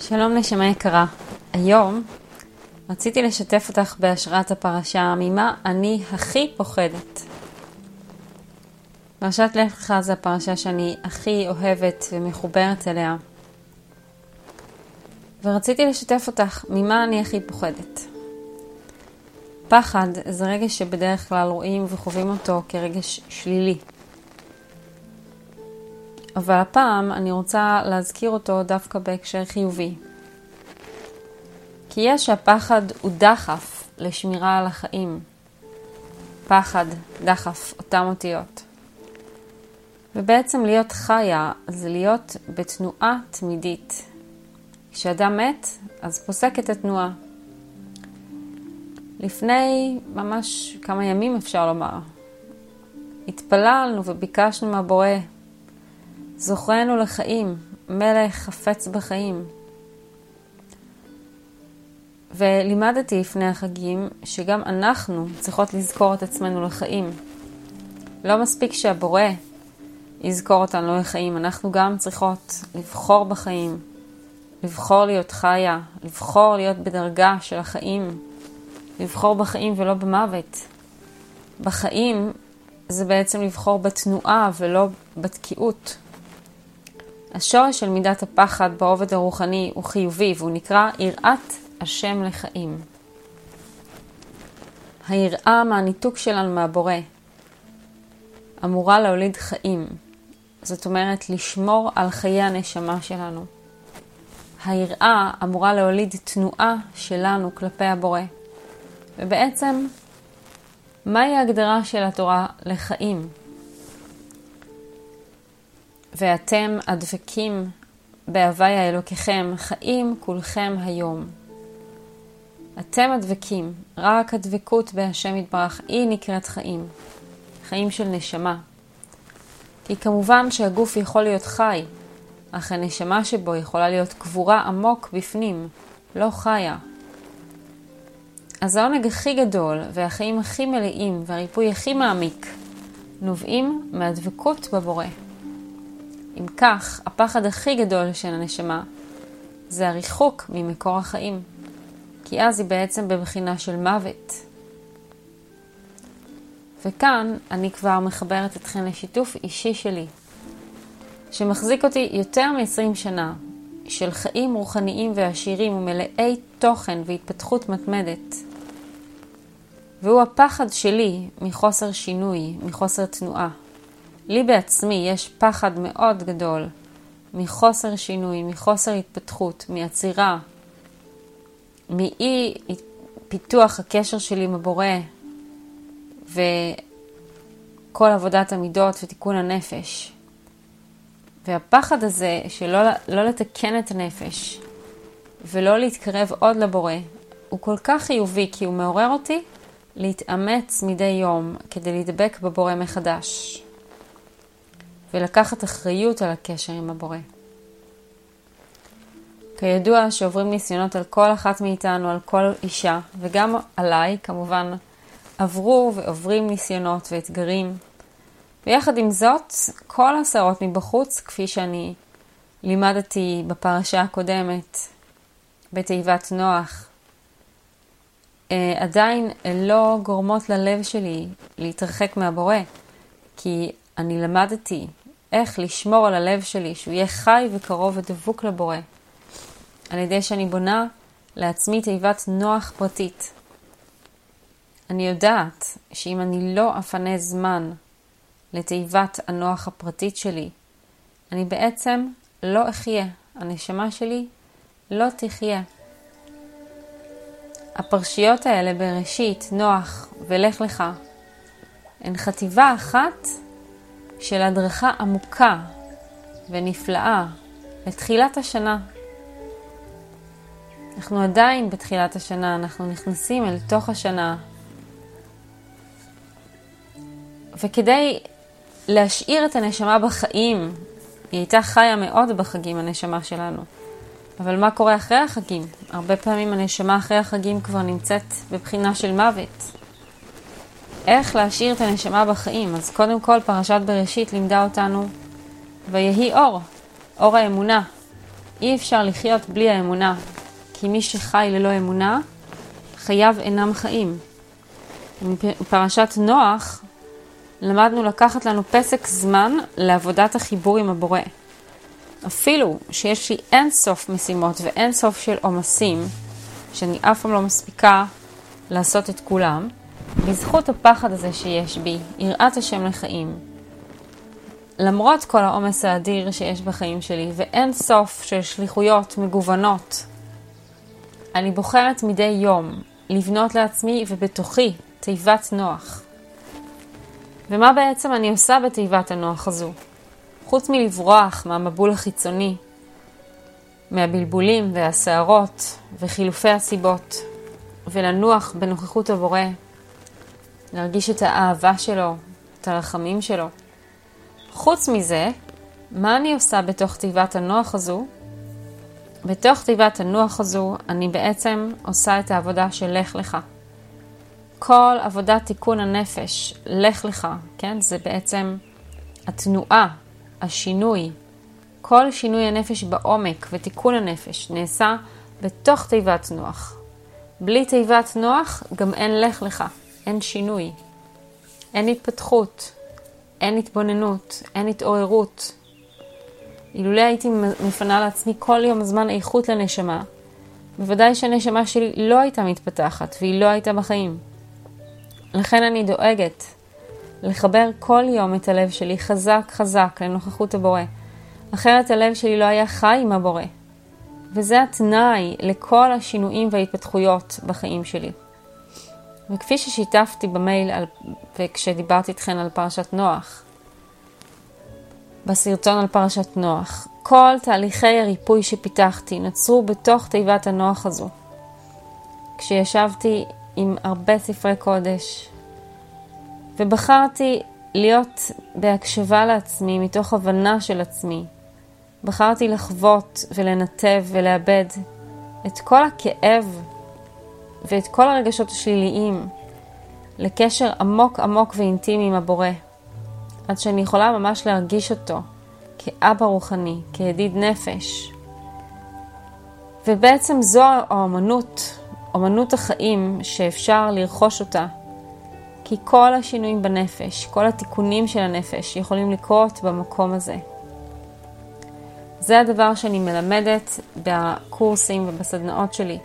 שלום נשמה יקרה. היום רציתי לשתף אותך בהשראת הפרשה ממה אני הכי פוחדת. פרשת לך זה הפרשה שאני הכי אוהבת ומחוברת אליה. ורציתי לשתף אותך ממה אני הכי פוחדת. פחד זה רגש שבדרך כלל רואים וחווים אותו כרגש שלילי. אבל הפעם אני רוצה להזכיר אותו דווקא בהקשר חיובי. כי יש שהפחד הוא דחף לשמירה על החיים. פחד, דחף, אותם אותיות. ובעצם להיות חיה זה להיות בתנועה תמידית. כשאדם מת, אז פוסקת התנועה. לפני ממש כמה ימים אפשר לומר, התפללנו וביקשנו מהבורא זוכרנו לחיים, מלך חפץ בחיים. ולימדתי לפני החגים שגם אנחנו צריכות לזכור את עצמנו לחיים. לא מספיק שהבורא יזכור אותנו לחיים, אנחנו גם צריכות לבחור בחיים, לבחור להיות חיה, לבחור להיות בדרגה של החיים, לבחור בחיים ולא במוות. בחיים זה בעצם לבחור בתנועה ולא בתקיעות. השורש של מידת הפחד ברובד הרוחני הוא חיובי והוא נקרא יראת השם לחיים. היראה מהניתוק שלנו מהבורא אמורה להוליד חיים. זאת אומרת, לשמור על חיי הנשמה שלנו. היראה אמורה להוליד תנועה שלנו כלפי הבורא. ובעצם, מהי ההגדרה של התורה לחיים? ואתם הדבקים בהוויה אלוקיכם, חיים כולכם היום. אתם הדבקים, רק הדבקות בהשם יתברך, היא נקראת חיים. חיים של נשמה. כי כמובן שהגוף יכול להיות חי, אך הנשמה שבו יכולה להיות קבורה עמוק בפנים, לא חיה. אז העונג הכי גדול, והחיים הכי מלאים, והריפוי הכי מעמיק, נובעים מהדבקות בבורא. אם כך, הפחד הכי גדול של הנשמה זה הריחוק ממקור החיים, כי אז היא בעצם בבחינה של מוות. וכאן אני כבר מחברת אתכם לשיתוף אישי שלי, שמחזיק אותי יותר מ-20 שנה, של חיים רוחניים ועשירים ומלאי תוכן והתפתחות מתמדת. והוא הפחד שלי מחוסר שינוי, מחוסר תנועה. לי בעצמי יש פחד מאוד גדול מחוסר שינוי, מחוסר התפתחות, מעצירה, מאי פיתוח הקשר שלי עם הבורא וכל עבודת המידות ותיקון הנפש. והפחד הזה שלא לא לתקן את הנפש ולא להתקרב עוד לבורא, הוא כל כך חיובי כי הוא מעורר אותי להתאמץ מדי יום כדי להידבק בבורא מחדש. ולקחת אחריות על הקשר עם הבורא. כידוע שעוברים ניסיונות על כל אחת מאיתנו, על כל אישה, וגם עליי, כמובן, עברו ועוברים ניסיונות ואתגרים. ויחד עם זאת, כל הסערות מבחוץ, כפי שאני לימדתי בפרשה הקודמת, בתיבת נוח, אה, עדיין לא גורמות ללב שלי להתרחק מהבורא, כי אני למדתי איך לשמור על הלב שלי, שהוא יהיה חי וקרוב ודבוק לבורא, על ידי שאני בונה לעצמי תיבת נוח פרטית. אני יודעת שאם אני לא אפנה זמן לתיבת הנוח הפרטית שלי, אני בעצם לא אחיה. הנשמה שלי לא תחיה. הפרשיות האלה בראשית, נוח ולך לך, הן חטיבה אחת של הדרכה עמוקה ונפלאה לתחילת השנה. אנחנו עדיין בתחילת השנה, אנחנו נכנסים אל תוך השנה. וכדי להשאיר את הנשמה בחיים, היא הייתה חיה מאוד בחגים, הנשמה שלנו. אבל מה קורה אחרי החגים? הרבה פעמים הנשמה אחרי החגים כבר נמצאת בבחינה של מוות. איך להשאיר את הנשמה בחיים. אז קודם כל פרשת בראשית לימדה אותנו ויהי אור, אור האמונה. אי אפשר לחיות בלי האמונה, כי מי שחי ללא אמונה, חייו אינם חיים. בפרשת נוח למדנו לקחת לנו פסק זמן לעבודת החיבור עם הבורא. אפילו שיש לי אין סוף משימות ואין סוף של עומסים, שאני אף פעם לא מספיקה לעשות את כולם, בזכות הפחד הזה שיש בי, יראת השם לחיים. למרות כל העומס האדיר שיש בחיים שלי, ואין סוף של שליחויות מגוונות, אני בוחרת מדי יום לבנות לעצמי ובתוכי תיבת נוח. ומה בעצם אני עושה בתיבת הנוח הזו? חוץ מלברוח מהמבול החיצוני, מהבלבולים והסערות וחילופי הסיבות, ולנוח בנוכחות הבורא, להרגיש את האהבה שלו, את הרחמים שלו. חוץ מזה, מה אני עושה בתוך תיבת הנוח הזו? בתוך תיבת הנוח הזו אני בעצם עושה את העבודה של לך לך. כל עבודת תיקון הנפש, לך לך, כן? זה בעצם התנועה, השינוי. כל שינוי הנפש בעומק ותיקון הנפש נעשה בתוך תיבת נוח. בלי תיבת נוח גם אין לך לך, אין שינוי, אין התפתחות, אין התבוננות, אין התעוררות. אילולא הייתי מפנה לעצמי כל יום זמן איכות לנשמה, בוודאי שהנשמה שלי לא הייתה מתפתחת והיא לא הייתה בחיים. לכן אני דואגת לחבר כל יום את הלב שלי חזק חזק לנוכחות הבורא. אחרת הלב שלי לא היה חי עם הבורא. וזה התנאי לכל השינויים וההתפתחויות בחיים שלי. וכפי ששיתפתי במייל על, וכשדיברתי איתכן על פרשת נוח, בסרטון על פרשת נוח, כל תהליכי הריפוי שפיתחתי נוצרו בתוך תיבת הנוח הזו. כשישבתי עם הרבה ספרי קודש, ובחרתי להיות בהקשבה לעצמי מתוך הבנה של עצמי. בחרתי לחוות ולנתב ולאבד את כל הכאב ואת כל הרגשות השליליים לקשר עמוק עמוק ואינטימי עם הבורא, עד שאני יכולה ממש להרגיש אותו כאבא רוחני, כידיד נפש. ובעצם זו האמנות אמנות החיים שאפשר לרכוש אותה, כי כל השינויים בנפש, כל התיקונים של הנפש יכולים לקרות במקום הזה. זה הדבר שאני מלמדת בקורסים ובסדנאות שלי.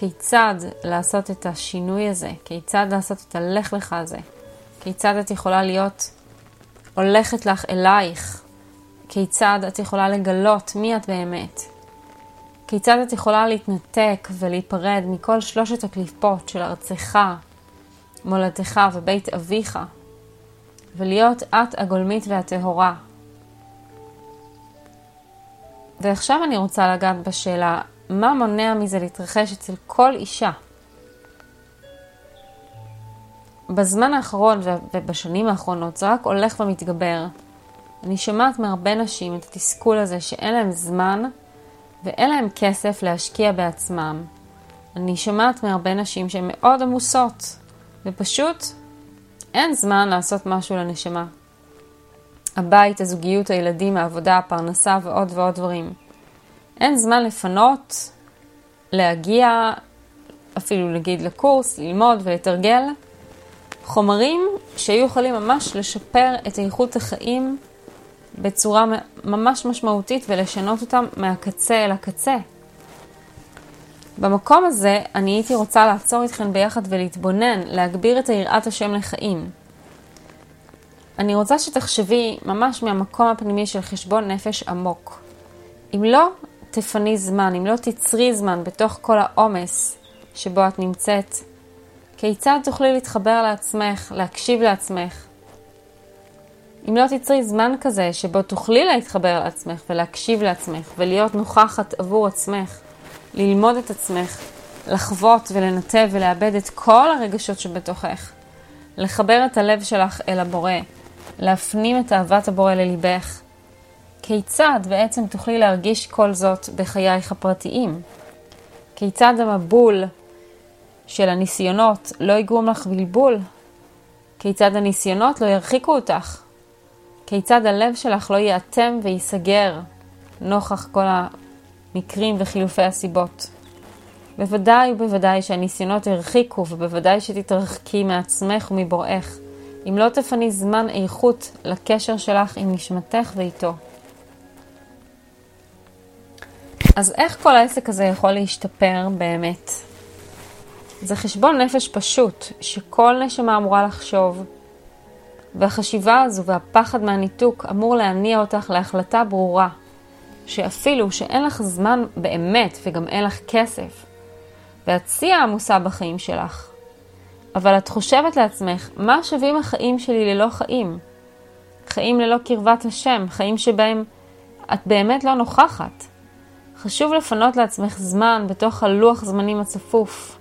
כיצד לעשות את השינוי הזה, כיצד לעשות את הלך לך הזה, כיצד את יכולה להיות הולכת לך אלייך, כיצד את יכולה לגלות מי את באמת, כיצד את יכולה להתנתק ולהיפרד מכל שלושת הקליפות של ארצך, מולדתך ובית אביך, ולהיות את הגולמית והטהורה. ועכשיו אני רוצה לגעת בשאלה, מה מונע מזה להתרחש אצל כל אישה? בזמן האחרון ובשנים האחרונות זה רק הולך ומתגבר. אני שומעת מהרבה נשים את התסכול הזה שאין להם זמן ואין להם כסף להשקיע בעצמם. אני שומעת מהרבה נשים שהן מאוד עמוסות, ופשוט אין זמן לעשות משהו לנשמה. הבית, הזוגיות, הילדים, העבודה, הפרנסה ועוד ועוד דברים. אין זמן לפנות, להגיע, אפילו נגיד לקורס, ללמוד ולתרגל חומרים שהיו יכולים ממש לשפר את איכות החיים בצורה ממש משמעותית ולשנות אותם מהקצה אל הקצה. במקום הזה אני הייתי רוצה לעצור איתכם ביחד ולהתבונן, להגביר את היראת השם לחיים. אני רוצה שתחשבי ממש מהמקום הפנימי של חשבון נפש עמוק. אם לא תפני זמן, אם לא תצרי זמן בתוך כל העומס שבו את נמצאת, כיצד תוכלי להתחבר לעצמך, להקשיב לעצמך, אם לא תצרי זמן כזה שבו תוכלי להתחבר לעצמך ולהקשיב לעצמך ולהיות נוכחת עבור עצמך, ללמוד את עצמך, לחוות ולנתב ולאבד את כל הרגשות שבתוכך, לחבר את הלב שלך אל הבורא, להפנים את אהבת הבורא לליבך, כיצד בעצם תוכלי להרגיש כל זאת בחייך הפרטיים? כיצד המבול של הניסיונות לא יגרום לך בלבול? כיצד הניסיונות לא ירחיקו אותך? כיצד הלב שלך לא ייאטם וייסגר נוכח כל המקרים וחילופי הסיבות. בוודאי ובוודאי שהניסיונות הרחיקו, ובוודאי שתתרחקי מעצמך ומבוראך, אם לא תפני זמן איכות לקשר שלך עם נשמתך ואיתו. אז איך כל העסק הזה יכול להשתפר באמת? זה חשבון נפש פשוט, שכל נשמה אמורה לחשוב, והחשיבה הזו והפחד מהניתוק אמור להניע אותך להחלטה ברורה, שאפילו שאין לך זמן באמת וגם אין לך כסף, ואת שיא העמוסה בחיים שלך, אבל את חושבת לעצמך, מה שווים החיים שלי ללא חיים? חיים ללא קרבת השם, חיים שבהם את באמת לא נוכחת. חשוב לפנות לעצמך זמן בתוך הלוח זמנים הצפוף.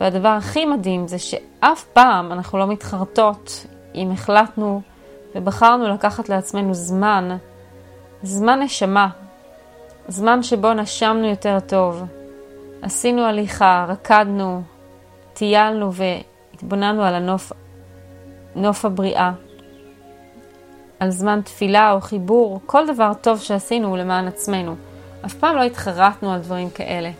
והדבר הכי מדהים זה שאף פעם אנחנו לא מתחרטות אם החלטנו ובחרנו לקחת לעצמנו זמן, זמן נשמה, זמן שבו נשמנו יותר טוב, עשינו הליכה, רקדנו, טיילנו והתבוננו על הנוף, נוף הבריאה, על זמן תפילה או חיבור, כל דבר טוב שעשינו הוא למען עצמנו. אף פעם לא התחרטנו על דברים כאלה.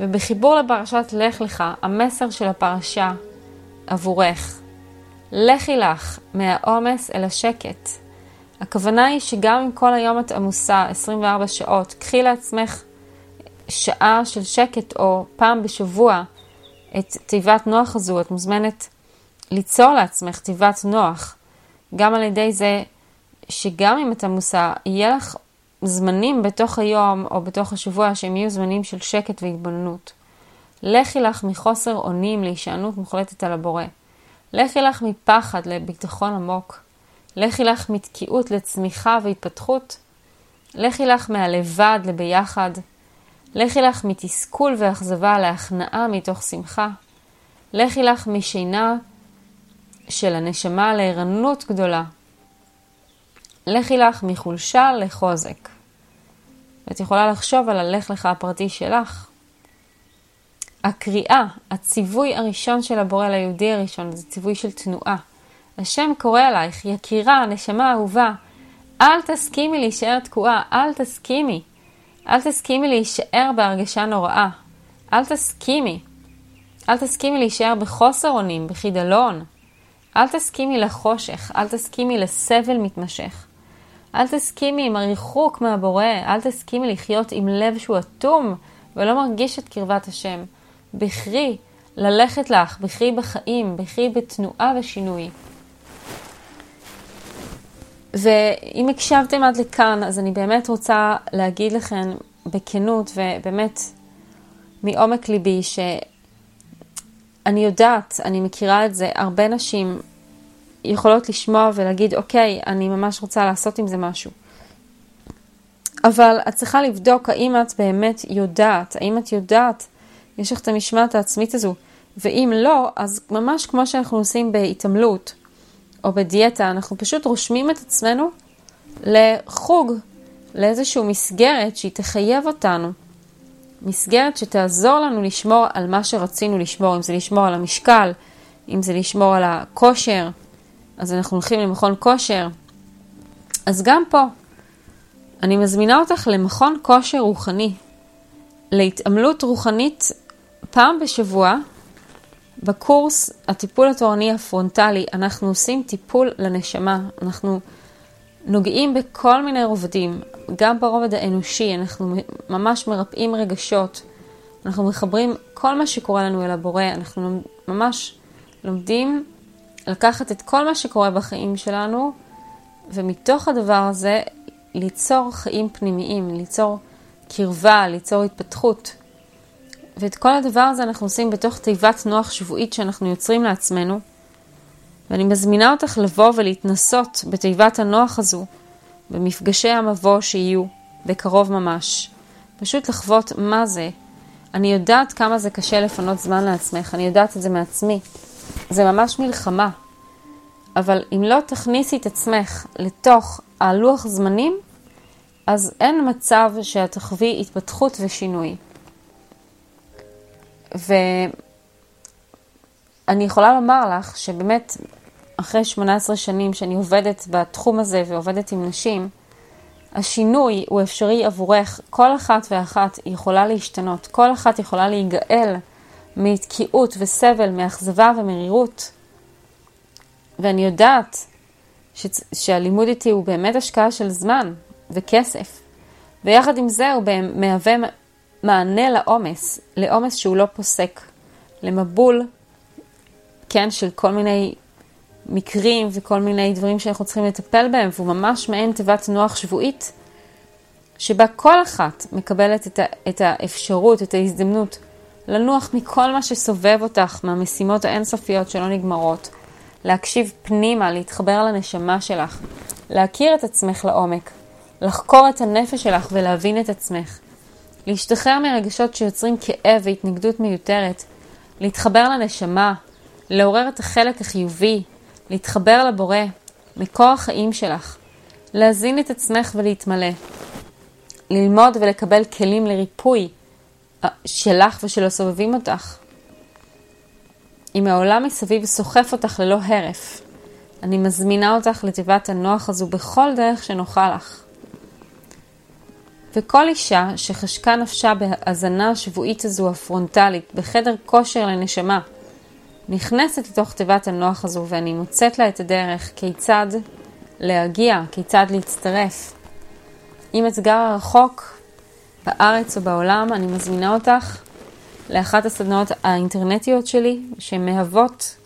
ובחיבור לפרשת לך לך, המסר של הפרשה עבורך. לכי לך מהעומס אל השקט. הכוונה היא שגם אם כל היום את עמוסה 24 שעות, קחי לעצמך שעה של שקט או פעם בשבוע את תיבת נוח הזו, את מוזמנת ליצור לעצמך תיבת נוח, גם על ידי זה שגם אם את עמוסה, יהיה לך זמנים בתוך היום או בתוך השבוע שהם יהיו זמנים של שקט והתבוננות. לכי לך מחוסר אונים להישענות מוחלטת על הבורא. לכי לך מפחד לביטחון עמוק. לכי לך מתקיעות לצמיחה והתפתחות. לכי לך מהלבד לביחד. לכי לך מתסכול ואכזבה להכנעה מתוך שמחה. לכי לך משינה של הנשמה לערנות גדולה. לכי לך מחולשה לחוזק. ואת יכולה לחשוב על הלך לך הפרטי שלך. הקריאה, הציווי הראשון של הבורא ליהודי הראשון, זה ציווי של תנועה. השם קורא עלייך, יקירה, נשמה אהובה, אל תסכימי להישאר תקועה, אל תסכימי. אל תסכימי להישאר בהרגשה נוראה. אל תסכימי. אל תסכימי להישאר בחוסר אונים, בחידלון. אל תסכימי לחושך, אל תסכימי לסבל מתמשך. אל תסכימי עם הריחוק מהבורא, אל תסכימי לחיות עם לב שהוא אטום ולא מרגיש את קרבת השם. בחרי ללכת לך, בחרי בחיים, בחרי בתנועה ושינוי. ואם הקשבתם עד לכאן, אז אני באמת רוצה להגיד לכם בכנות ובאמת מעומק ליבי שאני יודעת, אני מכירה את זה, הרבה נשים יכולות לשמוע ולהגיד, אוקיי, אני ממש רוצה לעשות עם זה משהו. אבל את צריכה לבדוק האם את באמת יודעת, האם את יודעת, יש לך את המשמעת העצמית הזו, ואם לא, אז ממש כמו שאנחנו עושים בהתעמלות או בדיאטה, אנחנו פשוט רושמים את עצמנו לחוג, לאיזושהי מסגרת שהיא תחייב אותנו. מסגרת שתעזור לנו לשמור על מה שרצינו לשמור, אם זה לשמור על המשקל, אם זה לשמור על הכושר, אז אנחנו הולכים למכון כושר. אז גם פה, אני מזמינה אותך למכון כושר רוחני, להתעמלות רוחנית פעם בשבוע. בקורס הטיפול התורני הפרונטלי אנחנו עושים טיפול לנשמה, אנחנו נוגעים בכל מיני רובדים, גם ברובד האנושי, אנחנו ממש מרפאים רגשות, אנחנו מחברים כל מה שקורה לנו אל הבורא, אנחנו ממש לומדים לקחת את כל מה שקורה בחיים שלנו, ומתוך הדבר הזה ליצור חיים פנימיים, ליצור קרבה, ליצור התפתחות. ואת כל הדבר הזה אנחנו עושים בתוך תיבת נוח שבועית שאנחנו יוצרים לעצמנו. ואני מזמינה אותך לבוא ולהתנסות בתיבת הנוח הזו, במפגשי המבוא שיהיו בקרוב ממש. פשוט לחוות מה זה. אני יודעת כמה זה קשה לפנות זמן לעצמך, אני יודעת את זה מעצמי. זה ממש מלחמה. אבל אם לא תכניסי את עצמך לתוך הלוח זמנים, אז אין מצב שאת תחווי התפתחות ושינוי. ואני יכולה לומר לך שבאמת, אחרי 18 שנים שאני עובדת בתחום הזה ועובדת עם נשים, השינוי הוא אפשרי עבורך, כל אחת ואחת יכולה להשתנות, כל אחת יכולה להיגאל מתקיעות וסבל, מאכזבה ומרירות. ואני יודעת ש... שהלימוד איתי הוא באמת השקעה של זמן וכסף, ויחד עם זה הוא מהווה מענה לעומס, לעומס שהוא לא פוסק, למבול, כן, של כל מיני מקרים וכל מיני דברים שאנחנו צריכים לטפל בהם, והוא ממש מעין תיבת נוח שבועית, שבה כל אחת מקבלת את, ה, את האפשרות, את ההזדמנות, לנוח מכל מה שסובב אותך, מהמשימות האינסופיות שלא נגמרות, להקשיב פנימה, להתחבר לנשמה שלך, להכיר את עצמך לעומק, לחקור את הנפש שלך ולהבין את עצמך, להשתחרר מרגשות שיוצרים כאב והתנגדות מיותרת, להתחבר לנשמה, לעורר את החלק החיובי, להתחבר לבורא, מקור החיים שלך, להזין את עצמך ולהתמלא, ללמוד ולקבל כלים לריפוי שלך ושל הסובבים אותך. אם העולם מסביב סוחף אותך ללא הרף, אני מזמינה אותך לתיבת הנוח הזו בכל דרך שנוחה לך. וכל אישה שחשקה נפשה בהאזנה השבועית הזו הפרונטלית, בחדר כושר לנשמה, נכנסת לתוך תיבת הנוח הזו ואני מוצאת לה את הדרך כיצד להגיע, כיצד להצטרף. אם את גרה רחוק בארץ או בעולם, אני מזמינה אותך לאחת הסדנאות האינטרנטיות שלי, שמהוות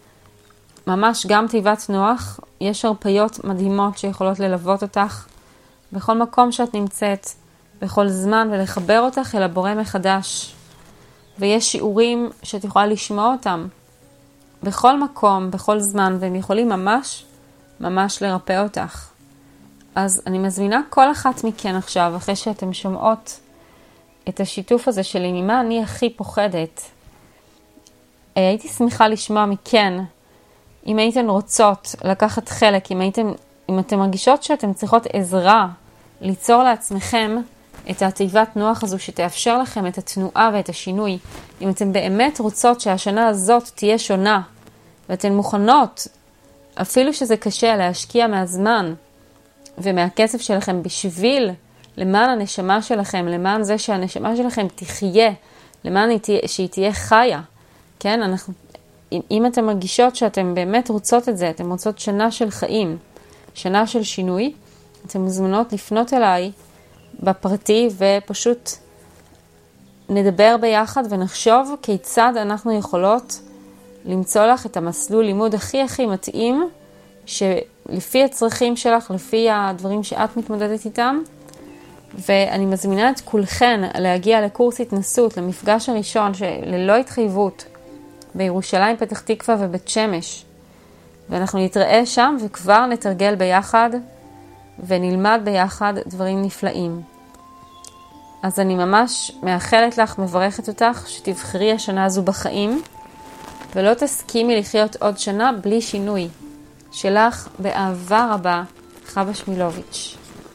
ממש גם תיבת נוח. יש הרפיות מדהימות שיכולות ללוות אותך בכל מקום שאת נמצאת, בכל זמן, ולחבר אותך אל הבורא מחדש. ויש שיעורים שאת יכולה לשמוע אותם בכל מקום, בכל זמן, והם יכולים ממש, ממש לרפא אותך. אז אני מזמינה כל אחת מכן עכשיו, אחרי שאתן שומעות את השיתוף הזה שלי, ממה אני הכי פוחדת. אה, הייתי שמחה לשמוע מכן, אם הייתן רוצות לקחת חלק, אם, הייתן, אם אתן מרגישות שאתן צריכות עזרה ליצור לעצמכם את התיבת נוח הזו שתאפשר לכם את התנועה ואת השינוי. אם אתן באמת רוצות שהשנה הזאת תהיה שונה, ואתן מוכנות, אפילו שזה קשה, להשקיע מהזמן ומהכסף שלכם בשביל, למען הנשמה שלכם, למען זה שהנשמה שלכם תחיה, למען שהיא תהיה חיה, כן? אנחנו, אם, אם אתן מרגישות שאתן באמת רוצות את זה, אתן רוצות שנה של חיים, שנה של שינוי, אתן מוזמנות לפנות אליי בפרטי ופשוט נדבר ביחד ונחשוב כיצד אנחנו יכולות למצוא לך את המסלול לימוד הכי הכי מתאים, שלפי הצרכים שלך, לפי הדברים שאת מתמודדת איתם. ואני מזמינה את כולכן להגיע לקורס התנסות, למפגש הראשון ללא התחייבות בירושלים, פתח תקווה ובית שמש. ואנחנו נתראה שם וכבר נתרגל ביחד ונלמד ביחד דברים נפלאים. אז אני ממש מאחלת לך, מברכת אותך, שתבחרי השנה הזו בחיים, ולא תסכימי לחיות עוד שנה בלי שינוי. שלך באהבה רבה, חווה שמילוביץ'.